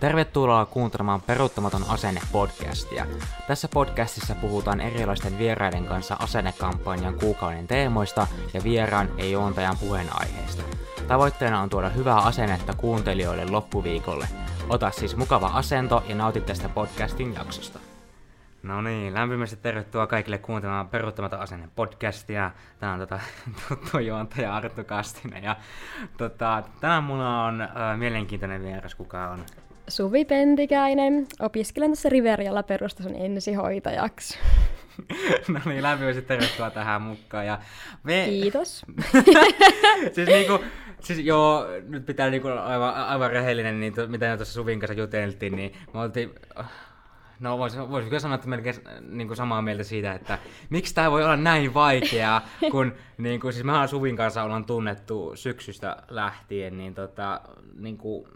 Tervetuloa kuuntelemaan Peruuttamaton asenne podcastia. Tässä podcastissa puhutaan erilaisten vieraiden kanssa asennekampanjan kuukauden teemoista ja vieraan ja juontajan puheenaiheista. Tavoitteena on tuoda hyvää asennetta kuuntelijoille loppuviikolle. Ota siis mukava asento ja nauti tästä podcastin jaksosta. No niin, lämpimästi tervetuloa kaikille kuuntelemaan Peruuttamaton asenne podcastia. Tämä on tota, tuttu juontaja Arttu Kastinen. Ja, tota, tänään mulla on äh, mielenkiintoinen vieras, kuka on Suvi Pentikäinen. Opiskelen tässä Riverialla perustason ensihoitajaksi. no niin, lämpimästi tervetuloa tähän mukaan. Ja me... Kiitos. siis niinku, siis joo, nyt pitää niinku aivan, aivan rehellinen, niin to, mitä tuossa Suvin kanssa juteltiin, niin me oltiin, No voisi, voisi kyllä sanoa, että melkein niin kuin samaa mieltä siitä, että miksi tämä voi olla näin vaikeaa, kun niin kuin, siis mehän Suvin kanssa ollaan tunnettu syksystä lähtien, niin, tota, niin kuin,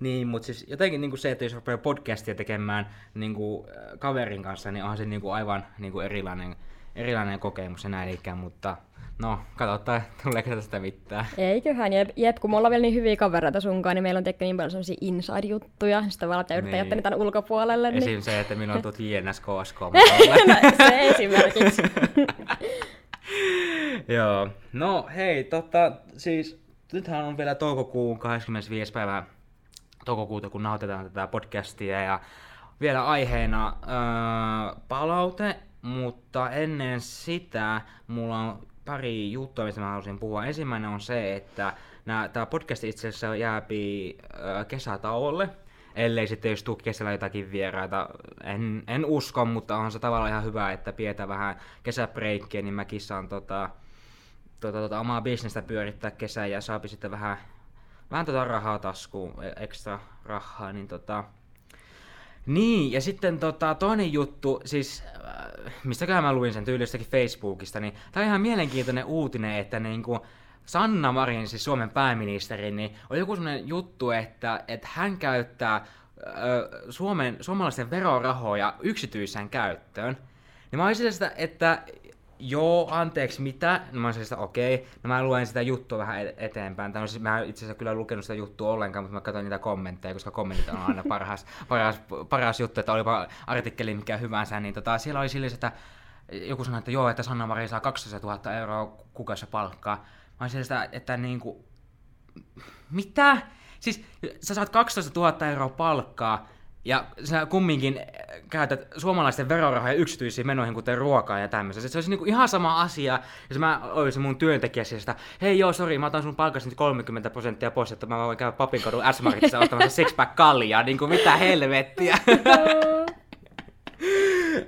niin, mutta siis jotenkin niin kuin se, että jos rupeaa podcastia tekemään niin kuin, äh, kaverin kanssa, niin onhan se niin kuin aivan niin kuin erilainen, erilainen kokemus ja näin ikään, mutta no, katsotaan, tuleeko tästä mitään. Eiköhän, jep, jep, kun me ollaan vielä niin hyviä kavereita sunkaan, niin meillä on tehty niin paljon sellaisia inside-juttuja, sitä voi olla, että yrittää niin. jättää ulkopuolelle. Niin... Esim. se, että minulla on tullut JNSKSK. no, se esimerkiksi. Joo, no hei, tota, siis nythän on vielä toukokuun 25. päivä toukokuuta, kun nauhoitetaan tätä podcastia ja vielä aiheena öö, palaute, mutta ennen sitä mulla on pari juttua, mistä mä haluaisin puhua. Ensimmäinen on se, että tämä podcast itse asiassa jääpi öö, kesätauolle, ellei sitten jos tuu kesällä jotakin vieraita. En, en usko, mutta on se tavallaan ihan hyvä, että pidetään vähän kesäbreikkiä, niin mäkin saan tota, tota, tota, omaa bisnestä pyörittää kesän ja saapi sitten vähän vähän tota rahaa taskuun, e- ekstra rahaa, niin tota... Niin, ja sitten tota, toinen juttu, siis äh, mistäkään mä luin sen tyylistäkin Facebookista, niin tää on ihan mielenkiintoinen uutinen, että niinku Sanna Marin, siis Suomen pääministeri, niin oli joku sellainen juttu, että, että hän käyttää ö, Suomen, suomalaisten verorahoja yksityiseen käyttöön. Niin mä olisin sitä, että joo, anteeksi, mitä? No mä sanoin okei. Okay. No mä luen sitä juttua vähän eteenpäin. Tai no siis mä itse asiassa kyllä lukenut sitä juttua ollenkaan, mutta mä katsoin niitä kommentteja, koska kommentit on aina paras, paras, paras juttu, että olipa artikkeli mikä hyvänsä, niin tota, siellä oli silleen, että joku sanoi, että joo, että Sanna saa 200 000 euroa kuukausi palkkaa. Mä olisin sitä, että niinku, mitä? Siis sä saat 12 000 euroa palkkaa, ja sä kumminkin käytät suomalaisten verorahoja yksityisiin menoihin, kuten ruokaa ja tämmöistä. Se olisi niinku ihan sama asia, jos mä olisin mun työntekijä sieltä, hei joo, sori, mä otan sun palkasta 30 prosenttia pois, että mä voin käydä Papinkadun S-Marketissa ottamassa sixpack kaljaa, kuin mitä helvettiä.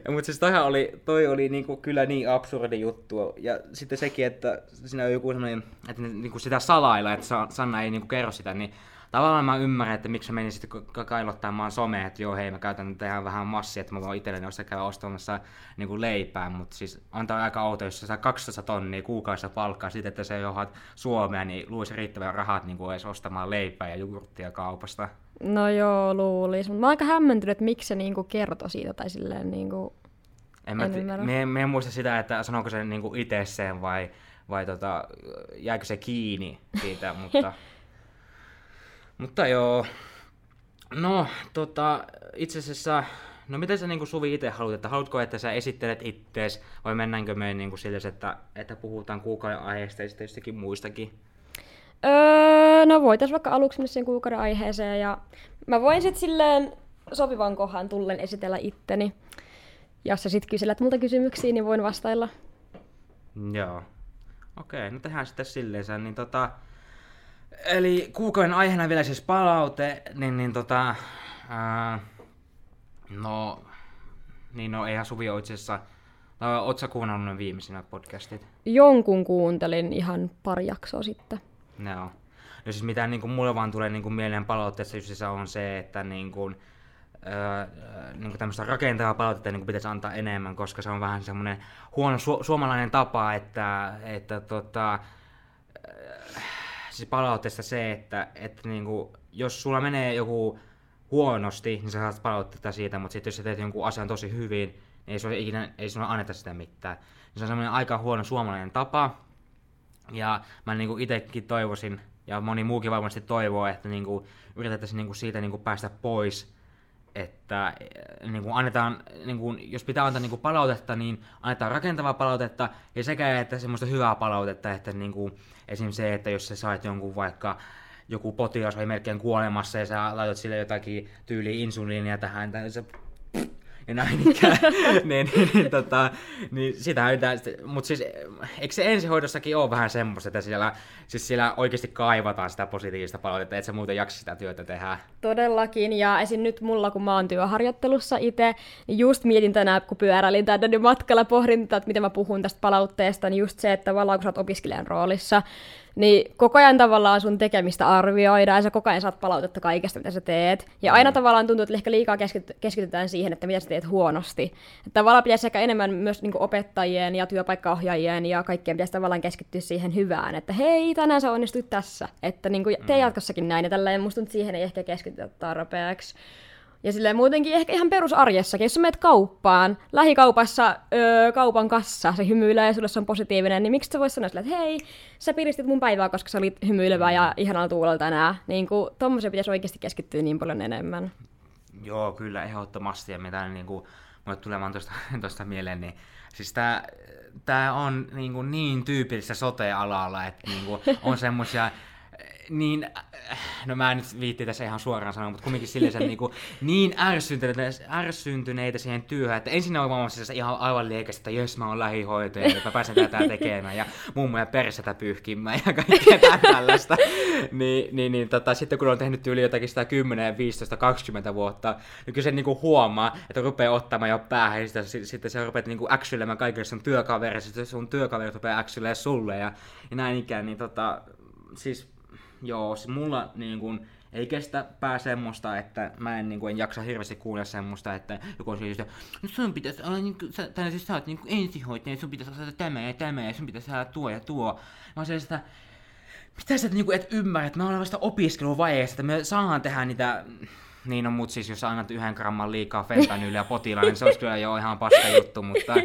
Mutta siis toihan oli, toi oli niinku kyllä niin absurdi juttu. Ja sitten sekin, että siinä on joku semmoinen, että niinku sitä salailla, että Sanna ei niinku kerro sitä, niin tavallaan mä ymmärrän, että miksi mä menin sitten kailottamaan somea, että joo hei mä käytän nyt ihan vähän massia, että mä voin itselleni ostaa käydä ostamassa niin kuin leipää, mutta siis antaa aika outo, jos sä saa 200 tonnia kuukaudessa palkkaa siitä, että se johdat Suomea, niin luisi riittävän rahat niin kuin edes ostamaan leipää ja jogurttia kaupasta. No joo, luulisi, mutta mä oon aika hämmentynyt, että miksi se niinku kertoi siitä tai silleen niinku... En, mä, en, me, me en muista sitä, että sanoiko se niinku itsessään vai, vai tota, jääkö se kiinni siitä, mutta... Mutta joo, no tota, itse asiassa, no miten sä niin kuin Suvi itse haluat, että haluatko, että sä esittelet ittees, vai mennäänkö me niin kuin sille, että, että puhutaan kuukauden aiheesta ja sitten jostakin muistakin? Öö, no voitais vaikka aluksi mennä siihen kuukauden aiheeseen ja mä voin sitten silleen sopivan kohan tullen esitellä itteni. Jos sä sit kyselet multa kysymyksiä, niin voin vastailla. Joo. Okei, no tehdään sitten silleen, niin tota, Eli kuukauden aiheena vielä siis palaute, niin, niin tota, ää, no, niin no eihän Suvi ole itse asiassa, no, oot sä kuunnellut viimeisinä podcastit? Jonkun kuuntelin ihan pari jaksoa sitten. No. No siis mitä niin kuin mulle vaan tulee niin kuin mieleen palautteessa just on se, että niin kuin, öö, niin kuin tämmöistä rakentavaa palautetta niin kuin pitäisi antaa enemmän, koska se on vähän semmoinen huono su- suomalainen tapa, että, että tota, siis palautteesta se, että, että niinku, jos sulla menee joku huonosti, niin sä saat palautetta siitä, mutta sitten jos sä teet jonkun asian tosi hyvin, niin ei sulla ikinä ei sulla anneta sitä mitään. Se on semmoinen aika huono suomalainen tapa. Ja mä niinku itekin toivoisin, ja moni muukin varmasti toivoo, että niinku, yritettäisiin niinku siitä niinku päästä pois, että eh, niin kuin annetaan, niin kuin, jos pitää antaa niin kuin palautetta, niin annetaan rakentavaa palautetta ja sekä että semmoista hyvää palautetta, että niin kuin, esim. se, että jos sä saat jonkun vaikka joku potilas oli melkein kuolemassa ja sä laitat sille jotakin tyyli insuliinia tähän, tai ja näin ikään. niin, niin, niin, tota, niin sitä mutta siis eikö se ensihoidossakin ole vähän semmoista, että siellä, siis siellä oikeasti kaivataan sitä positiivista palautetta, että se muuten jaksa sitä työtä tehdä? Todellakin, ja esim. nyt mulla, kun mä oon työharjoittelussa itse, niin just mietin tänään, kun pyöräilin tänne niin matkalla pohdinta, että miten mä puhun tästä palautteesta, niin just se, että tavallaan kun sä oot opiskelijan roolissa, niin koko ajan tavallaan sun tekemistä arvioidaan ja sä koko ajan saat palautetta kaikesta, mitä sä teet. Ja aina mm. tavallaan tuntuu, että ehkä liikaa keskitytään siihen, että mitä sä teet huonosti. Että tavallaan pitäisi sekä enemmän myös niin opettajien ja työpaikkaohjaajien ja kaikkien pitäisi tavallaan keskittyä siihen hyvään, että hei, tänään sä onnistuit tässä, että niin kuin, tee mm. jatkossakin näin. Ja tällä musta tuntuu, että siihen ei ehkä keskitytä tarpeeksi. Ja silleen muutenkin ehkä ihan perusarjessakin, jos sä menet kauppaan, lähikaupassa öö, kaupan kassa, se hymyilee ja sulle se on positiivinen, niin miksi sä vois sanoa silleen, että hei, sä piristit mun päivää, koska sä olit hymyilevä ja ihanalla tuulella tänään. Niin kuin, tommoisen pitäisi oikeasti keskittyä niin paljon enemmän. Joo, kyllä, ehdottomasti. Ja mitä niin kuin, mulle tulee vaan tuosta mieleen, niin siis tää, tää on niin, kuin niin tyypillistä sote-alalla, että niin kuin, on semmoisia niin, äh, no mä en nyt viitti tässä ihan suoraan sanoa, mutta kumminkin silleen se niinku, niin ärsyntyneitä, ärsyntyneitä siihen työhön, että ensin on vaan siis ihan aivan liekästä, että jes mä oon lähihoitaja, että mä pääsen tätä tekemään ja mummo ja persettä pyyhkimään ja kaikkea tällaista. niin, niin, niin tota, sitten kun on tehnyt yli jotakin sitä 10, 15, 20 vuotta, niin kyllä se niinku huomaa, että rupeaa ottamaan jo päähän ja sitten, se rupeat niinku äksylemään kaikille sun työkaverille, sitten sun työkaverit rupeaa äksylemään sulle ja, ja näin ikään, niin tota, siis joo, siis mulla niin kun, ei kestä pää semmoista, että mä en, niin kuin, en jaksa hirveästi kuulla semmoista, että joku on siis, no sun pitäisi olla, niin kuin, sä, tai siis sä oot niin ensihoitaja, sun pitäisi osata tämä ja tämä, ja sun pitäisi saada tuo ja tuo. Mä oon sitä, mitä sä niin kuin, et ymmärrä, että mä olen vasta opiskeluvaiheessa, että me saadaan tehdä niitä niin on, mutta siis jos annat yhden gramman liikaa fentanyyliä potilaan, niin se olisi kyllä jo ihan paska juttu, mutta...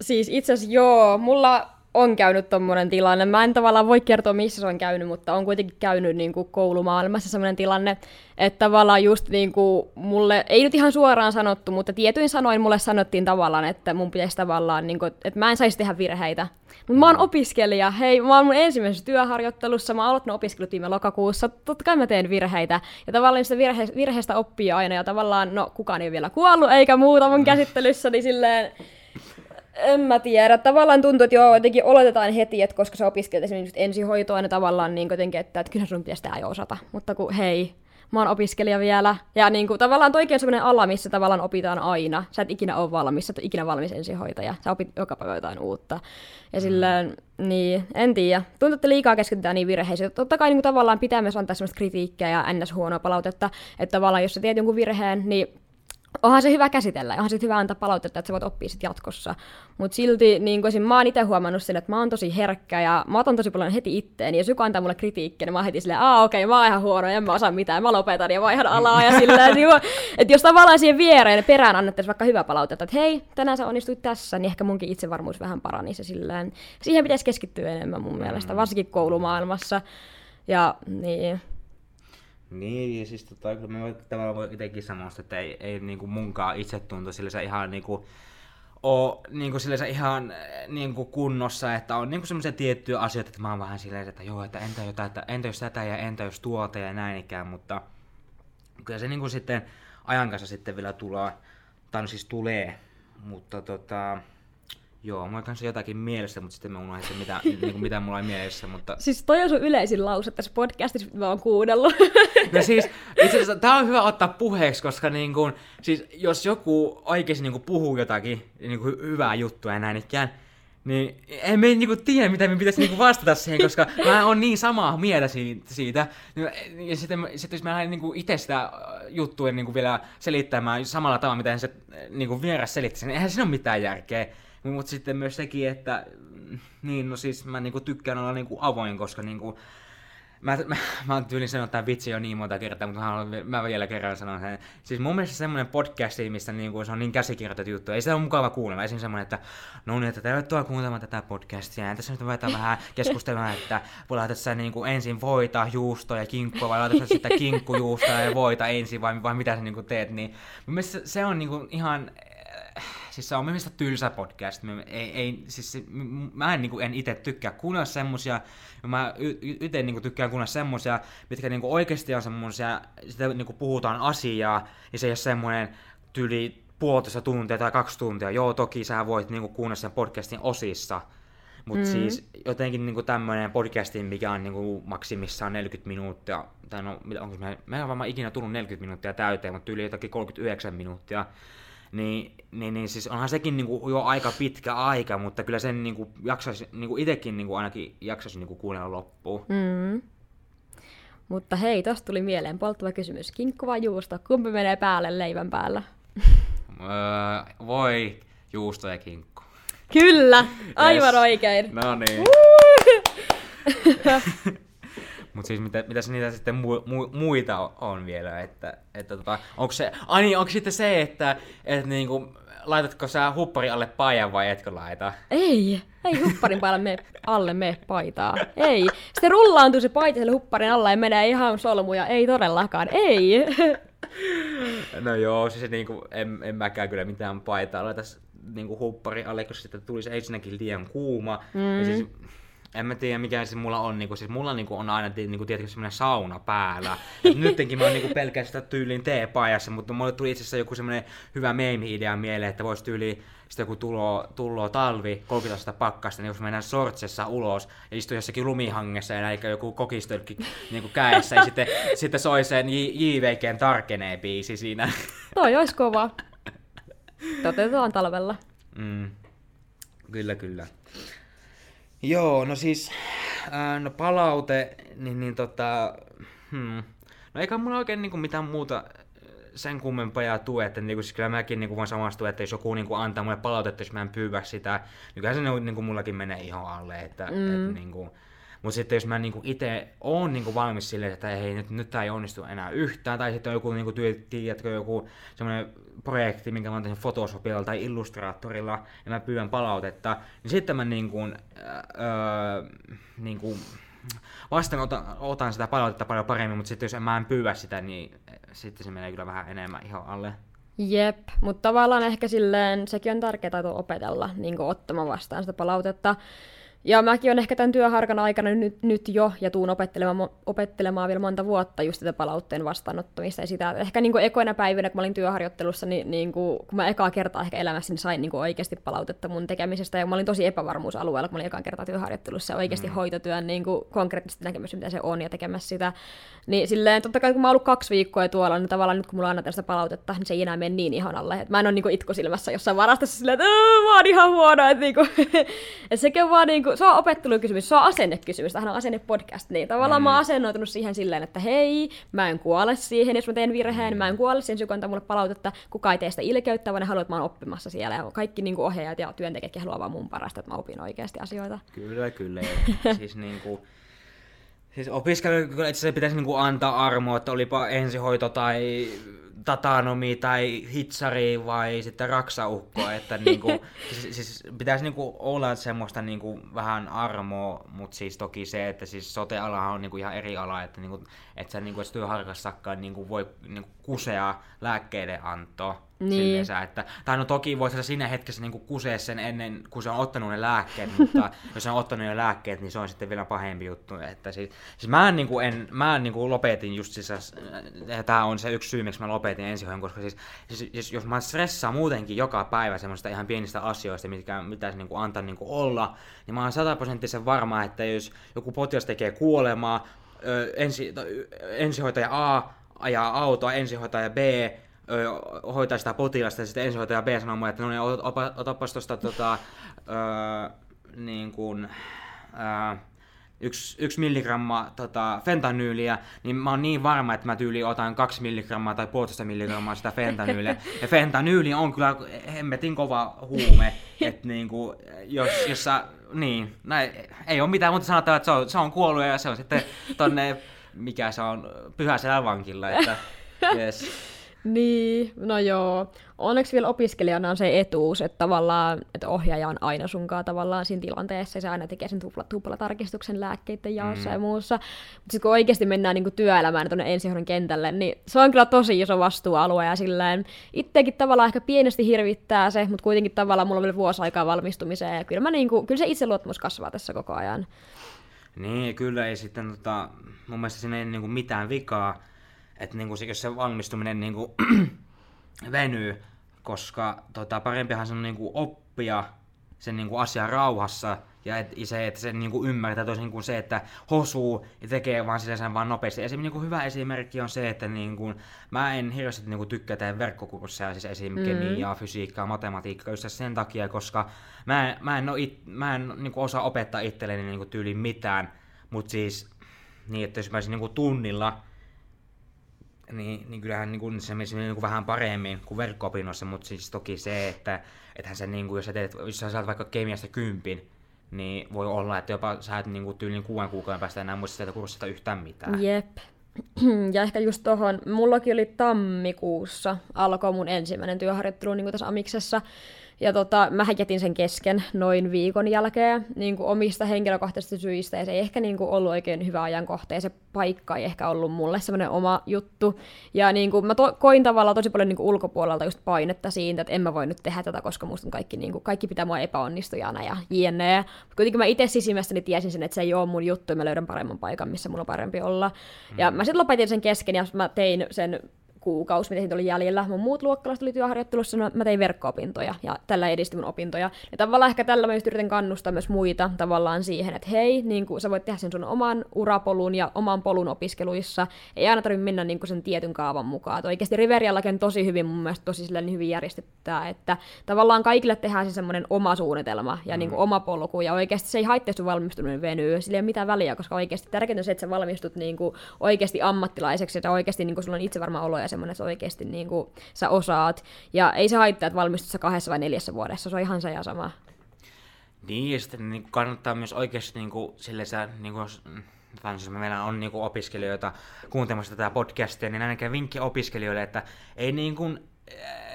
siis itse asiassa joo, mulla on käynyt tommonen tilanne. Mä en tavallaan voi kertoa, missä se on käynyt, mutta on kuitenkin käynyt niin kuin koulumaailmassa semmoinen tilanne, että tavallaan just niin kuin mulle, ei nyt ihan suoraan sanottu, mutta tietyin sanoin mulle sanottiin tavallaan, että mun pitäisi tavallaan, niin kuin, että mä en saisi tehdä virheitä. Mutta mä oon opiskelija, hei, mä oon mun ensimmäisessä työharjoittelussa, mä oon aloittanut opiskelut viime lokakuussa, totta kai mä teen virheitä. Ja tavallaan sitä virhe, virheestä oppii aina, ja tavallaan, no kukaan ei ole vielä kuollut, eikä muuta mun käsittelyssä, niin silleen, en mä tiedä. Tavallaan tuntuu, että joo, jotenkin oletetaan heti, että koska sä opiskelet esimerkiksi ensihoitoa, niin tavallaan niin jotenkin, että, että kyllä sun pitäisi tämä jo osata. Mutta kun hei, mä oon opiskelija vielä. Ja niin kuin, tavallaan toikin on sellainen ala, missä tavallaan opitaan aina. Sä et ikinä ole valmis, sä et ole ikinä valmis ensihoitaja. Sä opit joka päivä jotain uutta. Ja mm. silleen, niin, en tiedä. Tuntuu, että liikaa keskitytään niin virheisiin. Totta kai niin kuin, tavallaan pitää myös antaa sellaista kritiikkiä ja ns. huonoa palautetta. Että tavallaan jos sä teet jonkun virheen, niin onhan se hyvä käsitellä, onhan se hyvä antaa palautetta, että sä voit oppia sit jatkossa. Mutta silti niin kuin mä oon itse huomannut sen, että mä oon tosi herkkä ja mä otan tosi paljon heti itteen. Jos joku antaa mulle kritiikkiä, niin mä oon heti silleen, aa okei, okay, mä oon ihan huono, en mä osaa mitään, mä lopetan ja vaihan alaa ja silleen. niin, että jos tavallaan siihen viereen perään annettaisiin vaikka hyvä palautetta, että hei, tänään sä onnistuit tässä, niin ehkä munkin itsevarmuus vähän paranisi silleen. Siihen pitäisi keskittyä enemmän mun mielestä, mm. varsinkin koulumaailmassa. Ja niin, niin, ja siis tota, kyllä mä tavallaan voi itsekin sanoa, että ei, ei niinku munkaan itsetunto sillä se ihan niinku, ole niinku sillä ihan niinku kunnossa, että on niinku semmoisia tiettyjä asioita, että mä oon vähän silleen, että joo, että entä, jotain, että entä jos tätä ja entä jos tuota ja näin ikään, mutta kyllä se niinku sitten ajan kanssa sitten vielä tulee, tai no siis tulee, mutta tota, Joo, mulla kanssa jotakin mielessä, mutta sitten mä unohdin se, mitä, niin kuin, mitä mulla oli mielessä. Mutta... Siis toi on sun yleisin lause tässä podcastissa, mitä mä oon kuunnellut. No siis, itse asiassa tää on hyvä ottaa puheeksi, koska niin kuin, siis jos joku oikeasti niin kuin puhuu jotakin niin kuin hyvää juttua ja näin ikään, niin en me niinku tiedä, mitä me pitäisi niinku vastata siihen, koska mä oon niin samaa mieltä siitä. Ja sitten, sitten jos mä lähden niinku itse sitä juttua niinku vielä selittämään samalla tavalla, mitä se niinku vieras selittäisi, niin eihän siinä ole mitään järkeä. Mutta sitten myös sekin, että niin, no siis mä niinku tykkään olla niinku avoin, koska niinku, Mä, mä, mä oon tyylin sanonut tämän vitsi jo niin monta kertaa, mutta mä, haluan, mä vielä kerran sanon sen. Siis mun mielestä semmoinen podcasti, missä niinku, se on niin käsikirjoitettu juttu, ei sitä ole mukava kuunnella. Esimerkiksi semmoinen, että no niin, että tervetuloa kuuntelemaan tätä podcastia. Ja tässä nyt ruvetaan vähän keskustelemaan, että laitat sä niinku ensin voita, juustoa ja kinkkua, vai laitat sä sitä kinkkujuustoa ja voita ensin, vai, vai mitä sä niinku teet. Niin mun mielestä se on niinku ihan siis se on mielestäni tylsä podcast. Ei, ei, siis, mä en, niin kuin, en itse tykkää kuunnella semmosia, mä itse niin tykkään kuunnella semmosia, mitkä niin kuin, oikeasti on semmosia, sitä niin kuin, puhutaan asiaa, ja se ei ole semmoinen tyli puolitoista tuntia tai kaksi tuntia. Joo, toki sä voit niin kuin, kuunnella sen podcastin osissa, mutta mm. siis jotenkin niin tämmöinen podcastin, mikä on niin kuin, maksimissaan 40 minuuttia, tai no, onko me, me on varmaan ikinä tullut 40 minuuttia täyteen, mutta yli jotakin 39 minuuttia, niin, niin, niin siis onhan sekin niin kuin jo aika pitkä aika, mutta kyllä sen niin kuin jaksaisi, niin kuin itsekin niin kuin ainakin jaksaisi niin kuin kuunnella loppuun. Mm. Mutta hei, tosta tuli mieleen polttava kysymys. Kinkku vai juusto? Kumpi menee päälle leivän päällä? öö, voi, juusto ja kinkku. Kyllä, aivan yes. oikein. No niin. Mutta siis mitä, mitäs niitä sitten mu, mu, muita on vielä, että, että tota, onko se, ai niin, onko sitten se, että, että niinku, laitatko sä huppari alle paijan vai etkö laita? Ei, ei hupparin päälle me, alle me paitaa. Ei. Sitten rullaantuu se paita sille hupparin alla ja menee ihan solmuja. Ei todellakaan, ei. No joo, siis niinku, en, en mäkään kyllä mitään paitaa laita niinku huppari alle, koska sitten tulisi ensinnäkin liian kuuma. Mm. Ja siis en mä tiedä mikä se mulla on, niinku, siis mulla niinku on aina niinku, tietenkin semmoinen sauna päällä. Et nytkin mä oon niinku pelkästään tyyliin teepajassa, mutta mulle tuli itse asiassa joku semmoinen hyvä meemi-idea mieleen, että voisi tyyli sitten kun tulo, tulloo talvi, 30 pakkasta, niin jos mennään sortsessa ulos ja istuu jossakin lumihangessa ja eikä joku kokistölkki niin käessä, ja sitten, sitten soi sen JVGn tarkenee biisi siinä. Toi olisi kova. Toteutetaan talvella. Mm. Kyllä, kyllä. Joo, no siis, ää, no palaute, niin, niin tota, hmm. no eikä mulla oikein niinku mitään muuta sen kummempaa tue, että niinku, siis kyllä mäkin niinku voin samastua, että jos joku niinku antaa mulle palautetta, jos mä en pyydä sitä, niin kyllä se niinku, mullakin menee ihan alle, että mm. et, niinku, mutta sitten jos mä niinku itse oon niinku valmis silleen, että ei, nyt, nyt tämä ei onnistu enää yhtään, tai sitten on joku, niinku, tiedätkö, joku semmoinen projekti, minkä mä oon tehnyt Photoshopilla tai Illustratorilla, ja mä pyydän palautetta, niin sitten mä niinku, öö, niinku, vastaan otan, otan sitä palautetta paljon paremmin, mutta sitten jos mä en pyydä sitä, niin sitten se menee kyllä vähän enemmän ihan alle. Jep, mutta tavallaan ehkä silleen sekin on tärkeää opetella niin ottamaan vastaan sitä palautetta. Ja mäkin olen ehkä tämän työharkan aikana nyt, nyt jo, ja tuun opettelemaan, opettelemaan vielä monta vuotta just sitä palautteen vastaanottamista. Ja sitä, ehkä niin kuin ekoina päivinä, kun mä olin työharjoittelussa, niin, niin kuin, kun mä ekaa kertaa ehkä elämässäni sain niin kuin oikeasti palautetta mun tekemisestä, ja mä olin tosi epävarmuusalueella, kun mä olin ekaa kertaa työharjoittelussa, ja oikeasti mm. hoitotyön niin kuin konkreettisesti näkemässä, mitä se on, ja tekemässä sitä. Niin silleen, totta kai kun mä oon ollut kaksi viikkoa tuolla, niin tavallaan nyt kun mulla annetaan sitä palautetta, niin se ei enää mene niin ihanalle. Et mä en ole niin itkusilmässä jossain varastossa silleen, että mä oon ihan huono, että niin kuin, et sekin on vaan niin kuin, se on opettelukysymys, se on asennekysymys, tämähän on asennepodcast, niin tavallaan mm. mä oon asennoitunut siihen silleen, että hei, mä en kuole siihen, jos mä teen virheen, mä en kuole siihen, jos antaa mulle palautetta, kuka ei tee sitä ilkeyttä, vaan ne haluaa, että mä oon oppimassa siellä, ja kaikki niin kuin ohjaajat ja työntekijät haluaa vaan mun parasta, että mä opin oikeasti asioita. Kyllä, kyllä, siis niin kuin, Siis opiskelijoille itse pitäisi niinku antaa armoa, että olipa ensihoito tai tatanomi tai hitsari vai sitten raksaukko, että niinku, siis, siis pitäisi niinku olla semmoista niinku vähän armoa, mutta siis toki se, että siis sote-alahan on niinku ihan eri ala, että, niinku, että sä niinku työharkassakaan niinku voi niinku kusea lääkkeiden antoa. Niin. Silleensä, että, tai no toki voisi se siinä hetkessä niin kusea sen ennen kuin se on ottanut ne lääkkeet, mutta jos se on ottanut ne lääkkeet, niin se on sitten vielä pahempi juttu. Että siis, siis mä en, niin kuin, en, mä en niin kuin lopetin just siis, tämä on se yksi syy, miksi mä lopetin ensihoidon, koska siis, siis, siis jos mä stressaan muutenkin joka päivä semmoista ihan pienistä asioista, mitkä pitäisi niin kuin antaa niin kuin olla, niin mä oon sataprosenttisen varma, että jos joku potilas tekee kuolemaa, ensi, ensihoitaja A ajaa autoa, ensihoitaja B hoitaa sitä potilasta ja sitten ensihoitaja B sanoo mulle, että no niin, otapas tuosta tota, öö, niin kuin, öö, yksi, yksi milligramma tota, fentanyyliä, niin mä oon niin varma, että mä tyyli otan kaksi milligrammaa tai puolitoista milligrammaa sitä fentanyyliä. Ja fentanyyli on kyllä hemmetin kova huume, että niinku, jos, jos sä, niin, näin, ei ole mitään muuta sanottavaa, että se on, se on kuollut ja se on sitten tonne, mikä se on, pyhäisellä vankilla, että yes. Niin, no joo. Onneksi vielä opiskelijana on se etuus, että tavallaan, että ohjaaja on aina sunkaan tavallaan siinä tilanteessa, ja se aina tekee sen tupla, tuplatarkistuksen lääkkeiden jaossa mm. ja muussa. Mutta sitten kun oikeasti mennään niin kuin työelämään tuonne ensihoidon kentälle, niin se on kyllä tosi iso vastuualue, ja silleen itsekin tavallaan ehkä pienesti hirvittää se, mutta kuitenkin tavallaan mulla on vielä vuosi aikaa valmistumiseen, ja kyllä, mä niin kuin, kyllä se itseluottamus kasvaa tässä koko ajan. Niin, kyllä ei sitten, tota, mun mielestä siinä ei niin kuin mitään vikaa, että niin kuin, jos se valmistuminen niin kuin, venyy, koska tota, parempihan se on niin kuin, oppia sen niin kuin, asian rauhassa, ja et, se, että se niin kuin, ymmärtää toisin kuin se, että hosuu ja tekee vaan sen vaan nopeasti. Esim, niin kuin, hyvä esimerkki on se, että niin kuin, mä en hirveästi niin kuin, tykkää tehdä verkkokursseja, siis esim. Mm. kemiaa, fysiikkaa, matematiikkaa, just sen takia, koska mä en, mä en, it, mä en niin kuin, osaa opettaa itselleni niin kuin, tyyliin mitään, mutta siis niin, että jos mä olisin niin kuin, tunnilla niin, niin kyllähän niin kuin, se menisi niin kuin vähän paremmin kuin verkko-opinnoissa, mutta siis toki se, että ethän se, niin kuin, jos, sä teet, jos sä saat vaikka kemiasta kympin, niin voi olla, että jopa sä et niin kuin, tyyliin kuuden kuukauden päästä enää muista sieltä kurssista yhtään mitään. Jep. Ja ehkä just tohon, mullakin oli tammikuussa, alkoi mun ensimmäinen työharjoittelu niin tässä Amiksessa, ja tota, mä jätin sen kesken noin viikon jälkeen niin kuin omista henkilökohtaisista syistä, ja se ei ehkä niin kuin ollut oikein hyvä ajankohta, ja se paikka ei ehkä ollut mulle semmoinen oma juttu. Ja niin kuin, mä to- koin tavallaan tosi paljon niin kuin ulkopuolelta just painetta siitä, että en mä voi nyt tehdä tätä, koska musta kaikki, niin kuin, kaikki pitää mua epäonnistujana ja jne. Mutta kuitenkin mä itse sisimmästäni tiesin sen, että se ei ole mun juttu, ja mä löydän paremman paikan, missä mulla on parempi olla. Mm. Ja mä sitten lopetin sen kesken, ja mä tein sen kuukausi, mitä siitä oli jäljellä. Mun muut luokkalaiset oli työharjoittelussa, no mä tein verkko-opintoja ja tällä edisti mun opintoja. Ja tavallaan ehkä tällä mä just yritän kannustaa myös muita tavallaan siihen, että hei, niin kuin sä voit tehdä sen sun oman urapolun ja oman polun opiskeluissa. Ei aina tarvitse mennä niin kuin sen tietyn kaavan mukaan. Et oikeasti Riveriallakin on tosi hyvin mun mielestä tosi niin hyvin järjestettä, että tavallaan kaikille tehdään se semmoinen oma suunnitelma ja mm. niin kuin oma polku. Ja oikeasti se ei haittaa sun valmistuminen venyy. Sillä ei ole mitään väliä, koska oikeasti tärkeintä on se, että sä valmistut niin kuin oikeasti ammattilaiseksi ja oikeasti niin kuin sulla on itse varma olo ja semmoinen, että oikeasti niin kuin, sä osaat. Ja ei se haittaa, että valmistut sä kahdessa vai neljässä vuodessa, se on ihan se ja sama. Niin, ja sitten niin kuin kannattaa myös oikeasti niin kuin, sille sä, niin kuin, tai siis meillä on niin kuin, opiskelijoita kuuntelemassa tätä podcastia, niin ainakin vinkki opiskelijoille, että ei niin kuin,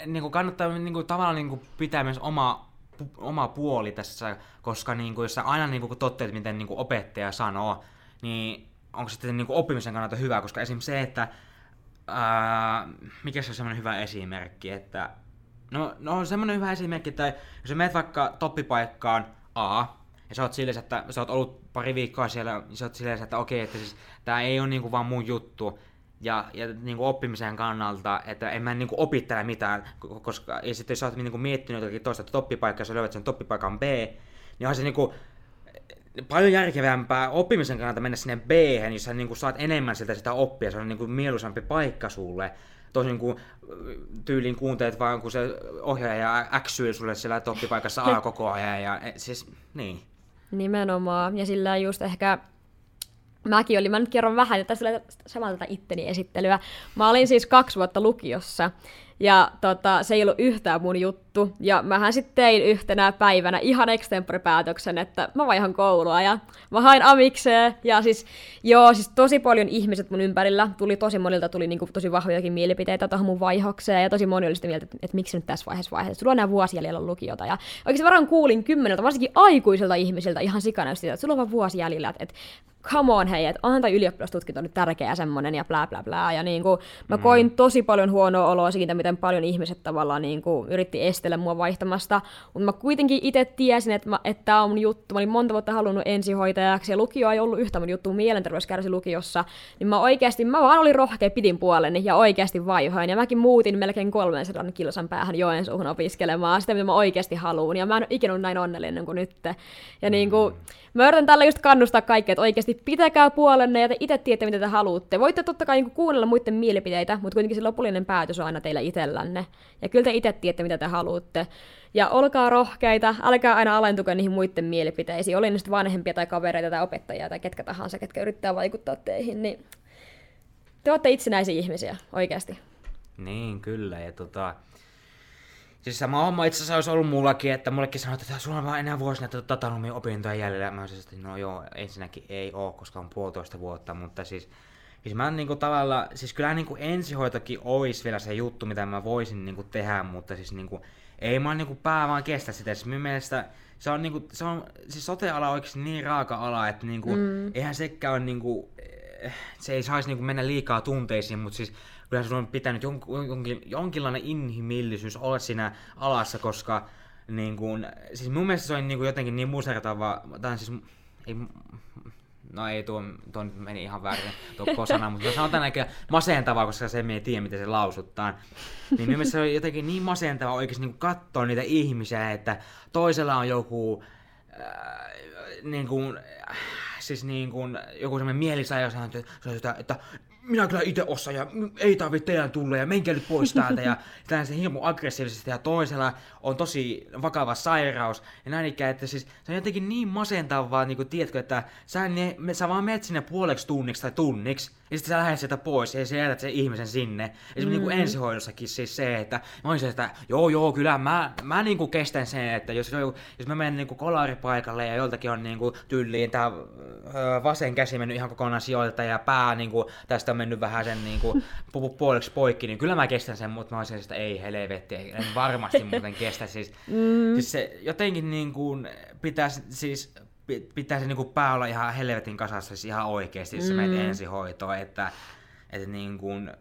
niin kuin kannattaa niin kuin, tavallaan kuin, pitää myös oma, oma puoli tässä, koska niin kuin, jos sä aina niin kuin, totteet, miten niin kuin, opettaja sanoo, niin onko se sitten kuin, oppimisen kannalta hyvä, koska esim. se, että ää, mikä se on semmoinen hyvä esimerkki, että no, no on semmoinen hyvä esimerkki, että jos sä menet vaikka toppipaikkaan A, ja sä oot silleen, että sä oot ollut pari viikkoa siellä, niin sä oot silleen, että okei, että siis tää ei ole niinku vaan mun juttu, ja, ja niinku oppimisen kannalta, että en mä niinku opi täällä mitään, koska ja sitten jos sä oot niinku miettinyt jotakin toista toppipaikkaa, jos sä löydät sen toppipaikan B, niin on se niinku paljon järkevämpää oppimisen kannalta mennä sinne b sä niin kuin saat enemmän sieltä sitä oppia, se on niin kuin mieluisampi paikka sulle. Tosin kuin tyyliin kuunteet vaan, kun se ohjaaja äksyy sulle siellä toppipaikassa A koko ajan. Ja, e, siis, niin. Nimenomaan. Ja sillä just ehkä mäkin olin, mä nyt kerron vähän, tässä samalta itteni esittelyä. Mä olin siis kaksi vuotta lukiossa, ja tota, se ei ollut yhtään mun juttu. Ja mähän sitten tein yhtenä päivänä ihan extempore-päätöksen, että mä vaihan koulua ja mä hain amikseen. Ja siis, joo, siis tosi paljon ihmiset mun ympärillä tuli, tosi monilta tuli niinku tosi vahvojakin mielipiteitä tuohon mun vaihokseen. Ja tosi moni oli sitä mieltä, että, että miksi nyt tässä vaiheessa vaiheessa. Sulla on enää vuosi jäljellä lukiota. Ja oikeasti varmaan kuulin kymmeneltä, varsinkin aikuisilta ihmisiltä ihan sikana että sulla on vaan vuosi jäljellä. Että come on hei, että onhan tämä ylioppilastutkinto nyt tärkeä semmonen ja bla bla bla. Ja niin kuin, mä mm. koin tosi paljon huonoa oloa siitä, miten paljon ihmiset tavallaan niin kuin, yritti estellä mua vaihtamasta. Mutta mä kuitenkin itse tiesin, että, mä, että tämä on mun juttu. Mä olin monta vuotta halunnut ensihoitajaksi ja lukio ei ollut yhtä mun juttu. Mielenterveys kärsi lukiossa. Niin mä oikeasti, mä vaan olin rohkea, pidin puoleni ja oikeasti vaihoin. Ja mäkin muutin melkein 300 kilsan päähän Joensuuhun opiskelemaan sitä, mitä mä oikeasti haluan. Ja mä en ole ikinä näin onnellinen kuin nyt. Ja niin kuin, mä yritän tällä just kannustaa kaikkea, että oikeasti sit pitäkää puolenne ja te itse tiedätte, mitä te haluatte. Voitte totta kai niinku kuunnella muiden mielipiteitä, mutta kuitenkin se lopullinen päätös on aina teillä itsellänne. Ja kyllä te itse tiedätte, mitä te haluatte. Ja olkaa rohkeita, älkää aina alentuko niihin muiden mielipiteisiin. Oli ne sitten vanhempia tai kavereita tai opettajia tai ketkä tahansa, ketkä yrittää vaikuttaa teihin, niin te olette itsenäisiä ihmisiä, oikeasti. Niin, kyllä. Ja tota, Siis sama homma itse asiassa olisi ollut mullakin, että mullekin sanotaan, että sulla on vaan enää vuosi näitä datanomin opintoja jäljellä. Mä olisin, että no joo, ensinnäkin ei oo, koska on puolitoista vuotta, mutta siis, siis mä niinku tavalla, siis kyllä niinku ensihoitokin olisi vielä se juttu, mitä mä voisin niinku tehdä, mutta siis niinku, ei mä niinku pää vaan kestä sitä. Siis minun mielestä se on niinku, se on, siis sote-ala oikeasti niin raaka ala, että niinku, mm. eihän sekään niinku, eh, se ei saisi niinku mennä liikaa tunteisiin, mutta siis kyllä se on pitänyt jon, jonkin, jonkinlainen inhimillisyys olla siinä alassa, koska niin kuin, siis mun mielestä se on niin kuin jotenkin niin musertava, tai siis ei, no ei tuo, tuo nyt meni ihan väärin tuo sana, mutta sanotaan aika masentavaa, koska se ei tiedä, miten se lausuttaan. Niin mielestäni se on jotenkin niin masentavaa oikeasti niin katsoa niitä ihmisiä, että toisella on joku äh, niin kuin, siis niin kuin, joku semmoinen mielisairaus, että, että minä kyllä itse osaan ja ei tarvitse teidän tulla ja menkää nyt pois täältä ja se hirmu aggressiivisesti ja toisella on tosi vakava sairaus ja näin ikään, että siis se on jotenkin niin masentavaa, niin kuin, tiedätkö, että sä, ne, sä vaan menet sinne puoleksi tunniksi tai tunniksi ja sitten sä lähdet sieltä pois ja sä jätät sen ihmisen sinne. Esimerkiksi mm. niin kuin ensihoidossakin siis se, että mä olisin, että joo joo kyllä mä, mä niin kuin kestän sen, että jos, jos mä menen niin kuin kolaripaikalle ja joltakin on niin kuin tyyliin tää vasen käsi mennyt ihan kokonaan sijoilta ja pää niin kuin, tästä mennyt vähän sen niin kuin, puoleksi poikki, niin kyllä mä kestän sen, mutta mä olisin, että ei helvetti, en varmasti muuten kestä. Siis, mm. siis se jotenkin niin kuin pitäisi siis pitää se niinku pää olla ihan helvetin kasassa siis ihan oikeesti, jos mm. menet ensihoitoon, että, että niin kuin,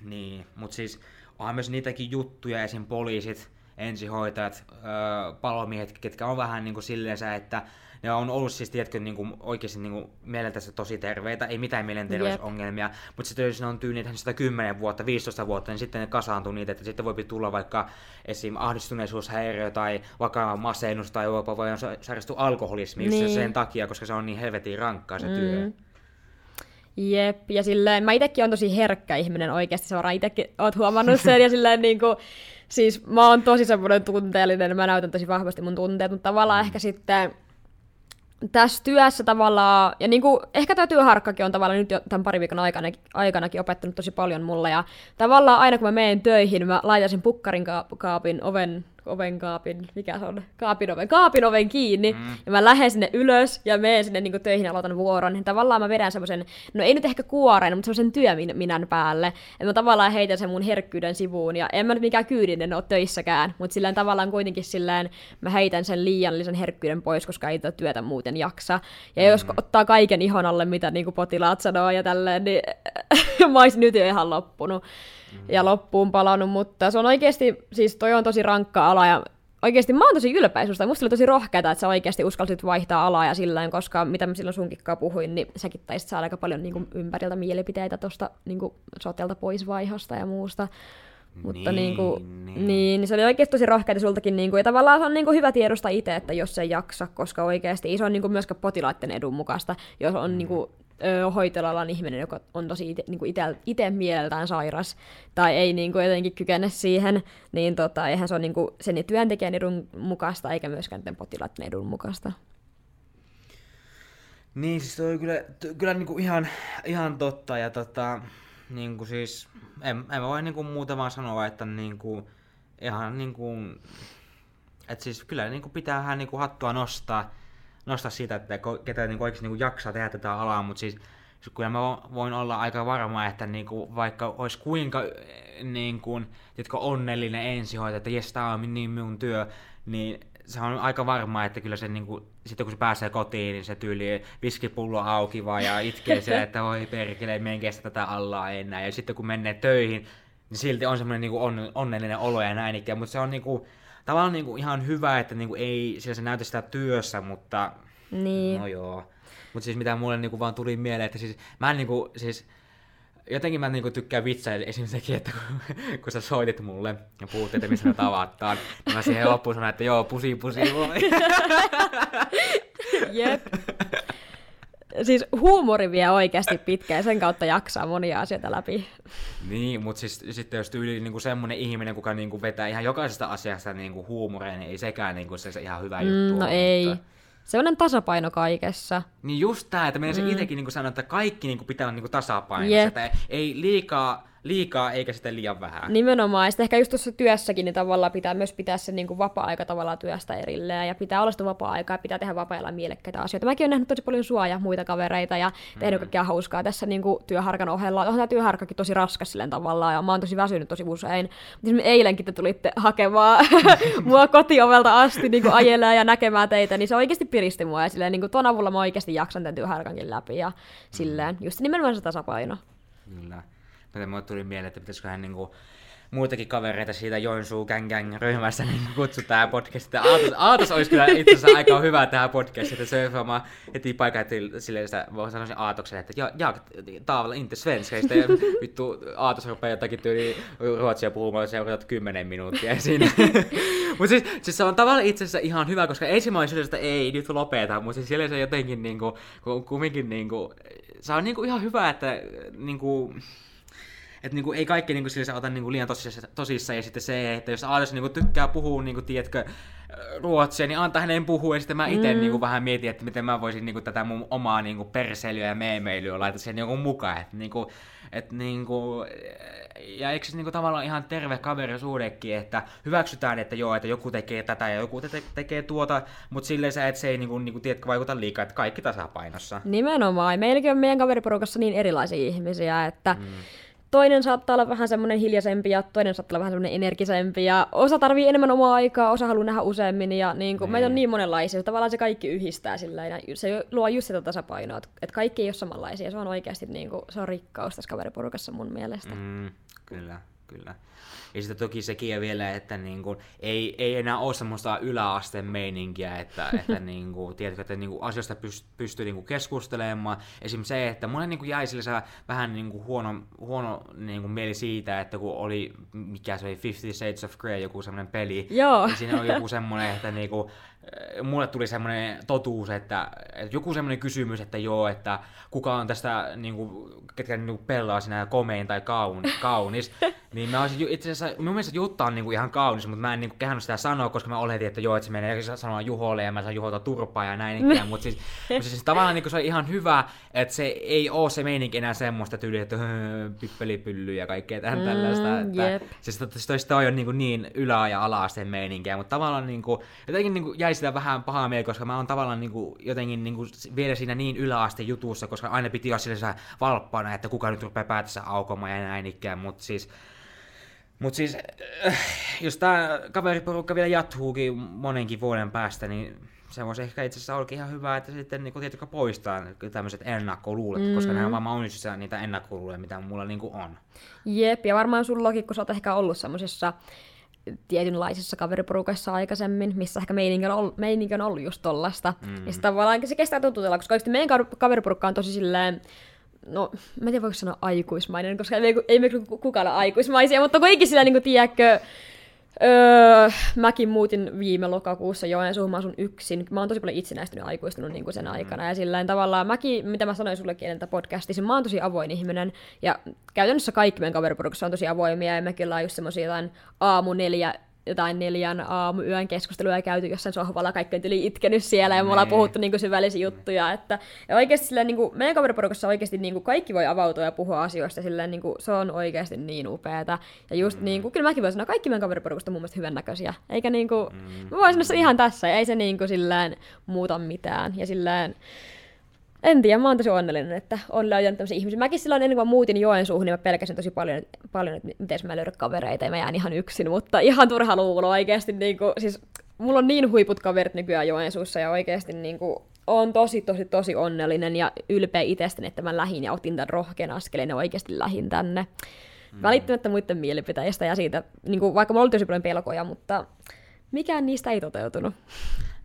niin, mut siis onhan myös niitäkin juttuja, esim. poliisit, ensihoitajat, öö, palomiehet, ketkä on vähän niin kuin silleensä, että ne on ollut siis, tiedätkö, niin kuin, oikeasti niin kuin, mielentänsä tosi terveitä, ei mitään mielenterveysongelmia, yep. mutta sitten jos ne on tyyliin 10 vuotta, 15 vuotta, niin sitten ne kasaantuu niitä, että sitten voi tulla vaikka esim. ahdistuneisuushäiriö tai vaikka masennus tai jopa voi sairastua alkoholismi niin. sen takia, koska se on niin helvetin rankkaa se mm. työ. Jep, ja silleen, mä itsekin on tosi herkkä ihminen oikeasti, suoraan itsekin oot huomannut sen, ja silleen niin kuin, siis mä oon tosi semmoinen tunteellinen, mä näytän tosi vahvasti mun tunteet, mutta tavallaan mm. ehkä sitten tässä työssä tavallaan, ja niin kuin, ehkä tämä työharkkakin on tavallaan nyt jo tämän pari viikon aikana, aikanakin opettanut tosi paljon mulle, ja tavallaan aina kun mä menen töihin, mä laitan sen pukkarin kaapin oven oven kaapin, mikä se on, kaapin oven, kaapin oven kiinni, mm. ja mä lähden sinne ylös ja menen sinne niin töihin ja aloitan vuoron, niin tavallaan mä vedän semmoisen, no ei nyt ehkä kuoren, mutta semmoisen työminän päälle, että mä tavallaan heitän sen mun herkkyyden sivuun, ja en mä nyt mikään kyydinen ole töissäkään, mutta silleen tavallaan kuitenkin silleen mä heitän sen liiallisen herkkyyden pois, koska ei työtä muuten jaksa. Ja mm. jos ottaa kaiken ihon alle, mitä niin potilaat sanoo ja tälleen, niin mä nyt jo ihan loppunut ja loppuun palannut, mutta se on oikeasti, siis toi on tosi rankka ala ja oikeasti mä oon tosi ylpeä susta. Musta oli tosi rohkeata, että sä oikeasti uskalsit vaihtaa alaa ja sillä koska mitä mä silloin sunkikkaa puhuin, niin säkin taisit saada aika paljon niin kuin, ympäriltä mielipiteitä tuosta niin sotelta pois vaihosta ja muusta. Mutta niin, niin, kuin, niin. niin, se oli oikeasti tosi rohkeata sultakin, niin kuin, ja tavallaan se on niin kuin hyvä tiedosta itse, että jos se ei jaksa, koska oikeasti se on niin kuin myöskään potilaiden edun mukaista, jos on mm. niin kuin, hoitolalan ihminen, joka on tosi ite, niin itse mieleltään sairas tai ei niin kuin, jotenkin kykene siihen, niin tota, eihän se ole niin kuin, sen työntekijän edun mukaista eikä myöskään potilaiden edun mukaista. Niin, siis toi kyllä, kyllä niin kuin ihan, ihan totta. Ja tota, niin kuin siis, en, en voi niin kuin muuta vaan sanoa, että niin kuin, ihan niin kuin, että siis kyllä niin kuin pitää niin kuin hattua nostaa nostaa siitä, että ketä niin oikeasti niin jaksaa tehdä tätä alaa, mutta siis kyllä mä voin olla aika varma, että niin kuin, vaikka olisi kuinka niin kuin, onnellinen ensihoitaja, että jes, tämä on niin minun työ, niin se on aika varma, että kyllä se niin kuin, sitten kun se pääsee kotiin, niin se tyyli viskipullo auki vaan ja itkee se, että voi perkele, en kestä tätä allaa enää. Ja sitten kun menee töihin, niin silti on semmoinen niin on, onnellinen olo ja näin ikään, mutta se on niin kuin, tavallaan niin kuin ihan hyvä, että niin kuin ei sillä se näytä sitä työssä, mutta niin. no joo. Mutta siis mitä mulle niin kuin vaan tuli mieleen, että siis mä en niin kuin, siis jotenkin mä niinku tykkään vitsailla esimerkiksi sekin, että kun, kun sä soitit mulle ja puhut, että missä me tavataan, niin mä siihen loppuun sanoin, että joo, pusi pusi voi. Jep. siis huumori vie oikeasti pitkään, sen kautta jaksaa monia asioita läpi. Niin, mutta siis, sitten jos tyyli niinku semmoinen ihminen, kuka niinku vetää ihan jokaisesta asiasta niinku huumoria, niin ei sekään niinku se, se ihan hyvä Mm, juttu no ole, ei. Mutta... Sellainen tasapaino kaikessa. Niin just tää, että meidän se Mm. itekin niinku sanoo, että kaikki niinku pitää olla niinku tasapainossa. Jep. Että ei liikaa, liikaa eikä sitten liian vähän. Nimenomaan. Ja sitten ehkä just tuossa työssäkin, niin tavallaan pitää myös pitää se niin kuin vapaa-aika tavallaan työstä erilleen. Ja pitää olla sitä vapaa-aikaa ja pitää tehdä vapaa mielekkäitä asioita. Mäkin olen nähnyt tosi paljon sua ja muita kavereita ja tehnyt kaikkea hauskaa tässä niin kuin työharkan ohella. Onhan tämä työharkkakin tosi raskas silleen tavallaan ja mä oon tosi väsynyt tosi usein. Mutta eilenkin te tulitte hakemaan mua kotiovelta asti niin ajelee ja näkemään teitä, niin se oikeasti piristi mua. Ja silleen, niin kuin ton avulla mä oikeasti jaksan tämän työharkankin läpi ja silleen. Just nimenomaan se tasapaino. Kyllä. Mutta mulle tuli mieleen, että pitäisiköhän niinku muitakin kavereita siitä Joensuu Gang Gang ryhmästä niin kutsu tähän podcastiin. Aatos, Aatos olisi kyllä itse asiassa aika hyvä tähän podcastiin, että se on heti paikan till- silleen sitä, voi sanoa Aatokselle, että ja, ja tavalla inte svenska, ja vittu Aatos rupeaa jotakin tyyli ruotsia puhumaan seuraavat kymmenen minuuttia siinä. mutta siis, siis, se on tavallaan itse asiassa ihan hyvä, koska ensimmäisenä että ei nyt lopeta, mutta siis siellä se jotenkin niinku, ku- kumminkin niinku, se on niinku ihan hyvä, että niinku, että niinku, ei kaikki niinku, sillä ota niinku, liian tosissaan, tosissaan, ja sitten se, että jos Aatos niinku, tykkää puhua, niinku, tiedätkö, ruotsia, niin antaa hänen puhua, ja sitten mä itse mm. niinku, vähän mietin, että miten mä voisin niinku, tätä mun omaa niinku, perseilyä ja meemeilyä laittaa sen niinku, mukaan, että niinku, et, niinku, ja eikö se niinku, tavallaan ihan terve kaverisuudekin, että hyväksytään, että joo, että joku tekee tätä ja joku te- tekee tuota, mutta silleen se, että se ei niinku, niinku, tiedätkö, vaikuta liikaa, että kaikki tasapainossa. Nimenomaan. Meilläkin on meidän kaveriporukassa niin erilaisia ihmisiä, että mm. Toinen saattaa olla vähän semmoinen hiljaisempi ja toinen saattaa olla vähän semmoinen energisempi ja osa tarvii enemmän omaa aikaa, osa haluaa nähdä useammin ja niin kuin, meitä on niin monenlaisia, että tavallaan se kaikki yhdistää sillä ja se luo just sitä tasapainoa, että kaikki ei ole samanlaisia. Se on oikeasti niin kuin, se on rikkaus tässä kaveriporukassa mun mielestä. Mm. Mm, kyllä, kyllä. Ja sitten toki sekin ja vielä, että niinku, ei, ei enää ole semmoista yläasteen meininkiä, että, että niinku, tiedätkö, että niinku, asioista pyst, pystyy niinku, keskustelemaan. Esimerkiksi se, että mulle niinku, jäi sille se vähän niinku, huono, huono niinku, mieli siitä, että kun oli, mikä se oli, Fifty Shades of Grey, joku semmoinen peli, Joo. niin siinä oli joku semmoinen, että niinku, eh, mulle tuli semmoinen totuus, että, että joku semmoinen kysymys, että joo, että kuka on tästä, niinku, ketkä niinku pelaa sinä komein tai kaun, kaunis, niin mä olisin itse asiassa, mun mielestä Jutta on niinku ihan kaunis, mutta mä en niinku kehannut sitä sanoa, koska mä oletin, että joo, että se menee sanoa Juholle ja mä saan Juholta turpaa ja näin ikään, mutta siis, mut siis tavallaan niinku se on ihan hyvä, että se ei oo se meininki enää semmoista tyyliä, että pippelipylly ja kaikkea tähän Mm, tällaista, että jep. siis to- toi, toi on niinku niin ylä- ja ala-asteen meininkiä, mutta tavallaan niinku, jotenkin niinku jäi sitä vähän pahaa mieltä, koska mä oon tavallaan niinku, jotenkin niinku vielä siinä niin yläasteen jutussa, koska aina piti olla sillä valppaana, että kuka nyt rupeaa päätössä aukomaan ja näin ikään, mutta siis Mut siis, äh, jos tää kaveriporukka vielä jatkuukin monenkin vuoden päästä, niin se voisi ehkä itse asiassa ollakin ihan hyvä, että sitten niin tietysti poistaa tämmöiset ennakkoluulet, mm. koska nämä on vaan onnistua niitä ennakkoluuleja, mitä mulla niinku on. Jep, ja varmaan sullakin, kun sä oot ehkä ollut semmoisissa tietynlaisissa kaveriporukassa aikaisemmin, missä ehkä meininki on ollut, meininki on ollut just tollasta. Mm. Ja sitten tavallaan se kestää totutella, koska oikeasti meidän ka- kaveriporukka on tosi silleen, no, mä en tiedä voiko sanoa aikuismainen, koska ei me, ei me ku- kukaan ole aikuismaisia, mutta kuitenkin sillä niin kuin, tiedätkö, Öö, mäkin muutin viime lokakuussa Joensuuhun, mä asun yksin. Mä oon tosi paljon itsenäistynyt ja aikuistunut niin kuin sen aikana. Ja sillä tavallaan mäkin, mitä mä sanoin sullekin ennen podcastissa, mä oon tosi avoin ihminen. Ja käytännössä kaikki meidän kaveriporukassa on tosi avoimia. Ja mekin ollaan just semmosia jotain aamu neljä, jotain neljän aamuyön keskusteluja käyty jossain sohvalla, kaikki on yli itkenyt siellä ja me ollaan Nee. puhuttu niin kuin syvällisiä juttuja. Että, ja oikeasti silleen, niin kuin, meidän kaveriporukassa oikeasti niin kuin, kaikki voi avautua ja puhua asioista, silleen, niin kuin, se on oikeasti niin upeeta. Ja just niin kuin, kyllä mäkin voin sanoa, kaikki meidän kaveriporukasta on mun mielestä hyvännäköisiä. Eikä niin kuin, mä voisin sanoa ihan tässä, ja ei se niin kuin, silleen muuta mitään. Ja silleen, en tiedä, mä oon tosi onnellinen, että on löytänyt tämmöisiä ihmisiä. Mäkin silloin ennen kuin mä muutin Joensuuhun, niin mä pelkäsin tosi paljon, paljon että miten mä löydän kavereita ja mä jään ihan yksin, mutta ihan turha luulo oikeasti. Niin kuin, siis, mulla on niin huiput kaverit nykyään Joensuussa ja oikeasti niin kuin, on tosi, tosi, tosi onnellinen ja ylpeä itsestäni, että mä lähin ja otin tämän rohkean askeleen ja oikeasti lähin tänne. Mm. Välittämättä muiden mielipiteistä ja siitä, niin kuin, vaikka mulla oli tosi paljon pelkoja, mutta mikään niistä ei toteutunut.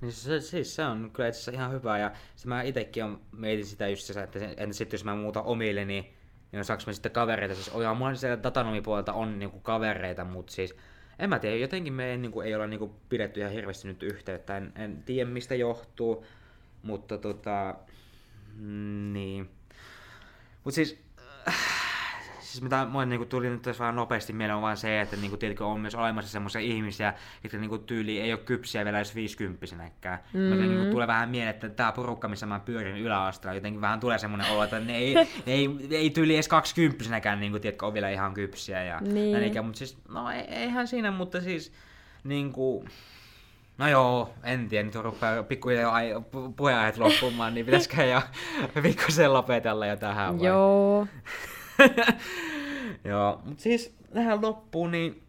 Niin se, siis se on kyllä itse asiassa ihan hyvä, ja se mä itekin on, mietin sitä just se, että, että sitten jos mä muutan omille, niin, niin saanko mä sitten kavereita, siis ojaa, mulla siellä datanomipuolelta on niinku kavereita, mutta siis en mä tiedä, jotenkin me ei, niinku, ei olla niinku pidetty ihan hirveästi nyt yhteyttä, en, en tiedä mistä johtuu, mutta tota, Mm, Niin. Mut siis, äh, siis mitä mulle niinku tuli nyt tässä vähän nopeasti mieleen on vaan se, että niinku, tiedätkö, on myös olemassa semmoisia ihmisiä, jotka niinku tyyli ei ole kypsiä vielä edes viisikymppisenäkään. Mm. Mm. Niinku, tulee vähän mieleen, että tämä porukka, missä mä pyörin yläasteella, jotenkin vähän tulee semmoinen olo, että ne ei, ne ei, ne ei tyyli edes kaksikymppisenäkään niinku, tiedätkö, on vielä ihan kypsiä. Ja Niin. näin ikään, mutta siis, no ei, eihän siinä, mutta siis niinku, No joo, en tiedä, nyt rupeaa pikkuhiljaa ai- pu- puheenaiheet loppumaan, niin pitäisikö jo pikkusen lopetella jo tähän vai? Joo. Joo, mutta siis tähän loppuun, niin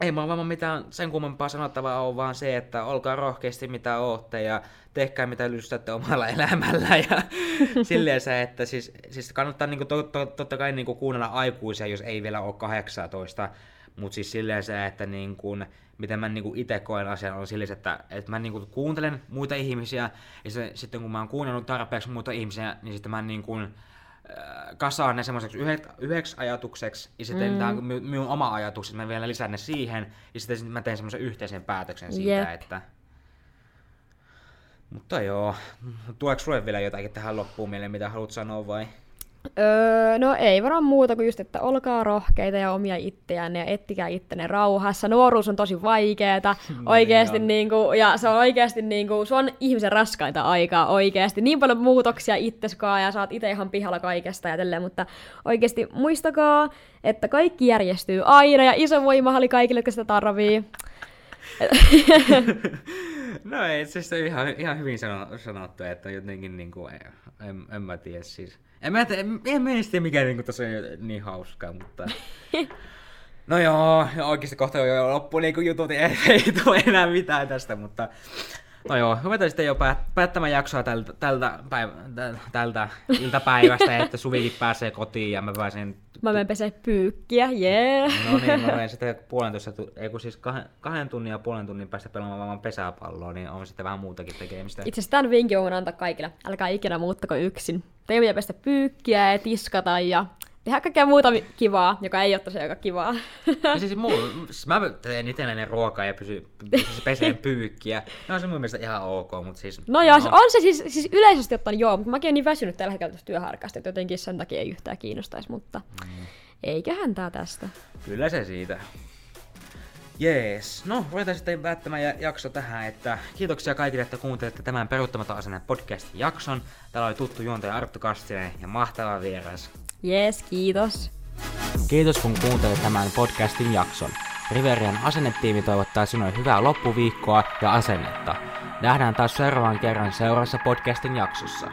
ei mulla varmaan mitään sen kummempaa sanottavaa ole, vaan se, että olkaa rohkeasti mitä ootte ja tehkää mitä lystätte omalla elämällä ja silleen se, että siis, siis kannattaa niinku to, to, totta kai niinku kuunnella aikuisia, jos ei vielä ole 18, mutta siis silleen se, että niinku, miten mä niinku itse koen asian on silleen, että, että mä niinku kuuntelen muita ihmisiä ja se, sitten kun mä oon kuunnellut tarpeeksi muita ihmisiä, niin sitten mä niinku, kasaan ne semmoiseksi yhdeksi, yhdeksi ajatukseksi, ja sitten mm. tämä on mi- minun oma ajatus, että mä vielä lisään ne siihen, ja sitten mä teen semmoisen yhteisen päätöksen siitä, Jep. että... Mutta joo, tuleeko sulle vielä jotakin tähän loppuun mieleen, mitä haluat sanoa vai? Öö, no ei varmaan muuta kuin just, että olkaa rohkeita ja omia itseänne ja ettikää ittenne rauhassa. Nuoruus on tosi vaikeeta oikeasti on. niinku, ja se on oikeasti niinku, se on ihmisen raskainta aikaa oikeasti. Niin paljon muutoksia itseskaan ja oot itse ihan pihalla kaikesta ja tälleen, mutta oikeasti muistakaa, että kaikki järjestyy aina ja iso voimahalli kaikille, jotka sitä tarvii. no ei, siis se on ihan, ihan hyvin sano, sanottu, että jotenkin niinku, en, en, en mä tiedä siis. En mä, tiedä, en, en mä edes tiedä mikä niinku tässä on niin hauskaa, mutta... No joo, oikeasti kohta jo loppu niinku jutut, ei, ei tule enää mitään tästä, mutta... No joo, ruvetaan sitten jo päät- päättämään jaksoa tältä, tältä, päivä, täl- tältä iltapäivästä, että Suvikin pääsee kotiin ja mä pääsen... Mä menen pesee pyykkiä, jee. Yeah. No niin, mä menen sitten puolentoista, ei kun siis kahden, kahden tunnin ja puolen tunnin päästä pelaamaan vaan pesäpalloa, niin on sitten vähän muutakin tekemistä. Itse asiassa tämän vinkin voin antaa kaikille. Älkää ikinä muuttako yksin. Teidän pitää pestä pyykkiä ja tiskata ja tehdä kaikkea muuta kivaa, joka ei ole tosiaan aika kivaa. Ja siis, muu, siis mä teen itselleni ruokaa ja pysy, pysy peseen pyykkiä. No on se mun mielestä ihan ok, mutta siis... No joo, no. on se siis, siis yleisesti ottaen joo, mutta mäkin olen niin väsynyt tällä hetkellä työharkasta, että jotenkin sen takia ei yhtään kiinnostaisi, mutta mm. eiköhän tää tästä. Kyllä se siitä. Jees. No, ruvetaan sitten päättämään ja- jakso tähän, että kiitoksia kaikille, että kuuntelette tämän peruuttamaton asenne podcastin jakson. Täällä oli tuttu juontaja Arttu Kastinen ja mahtava vieras. Jees, kiitos. Kiitos kun kuuntelit tämän podcastin jakson. Riverian asennetiimi toivottaa sinulle hyvää loppuviikkoa ja asennetta. Nähdään taas seuraavan kerran seuraavassa podcastin jaksossa.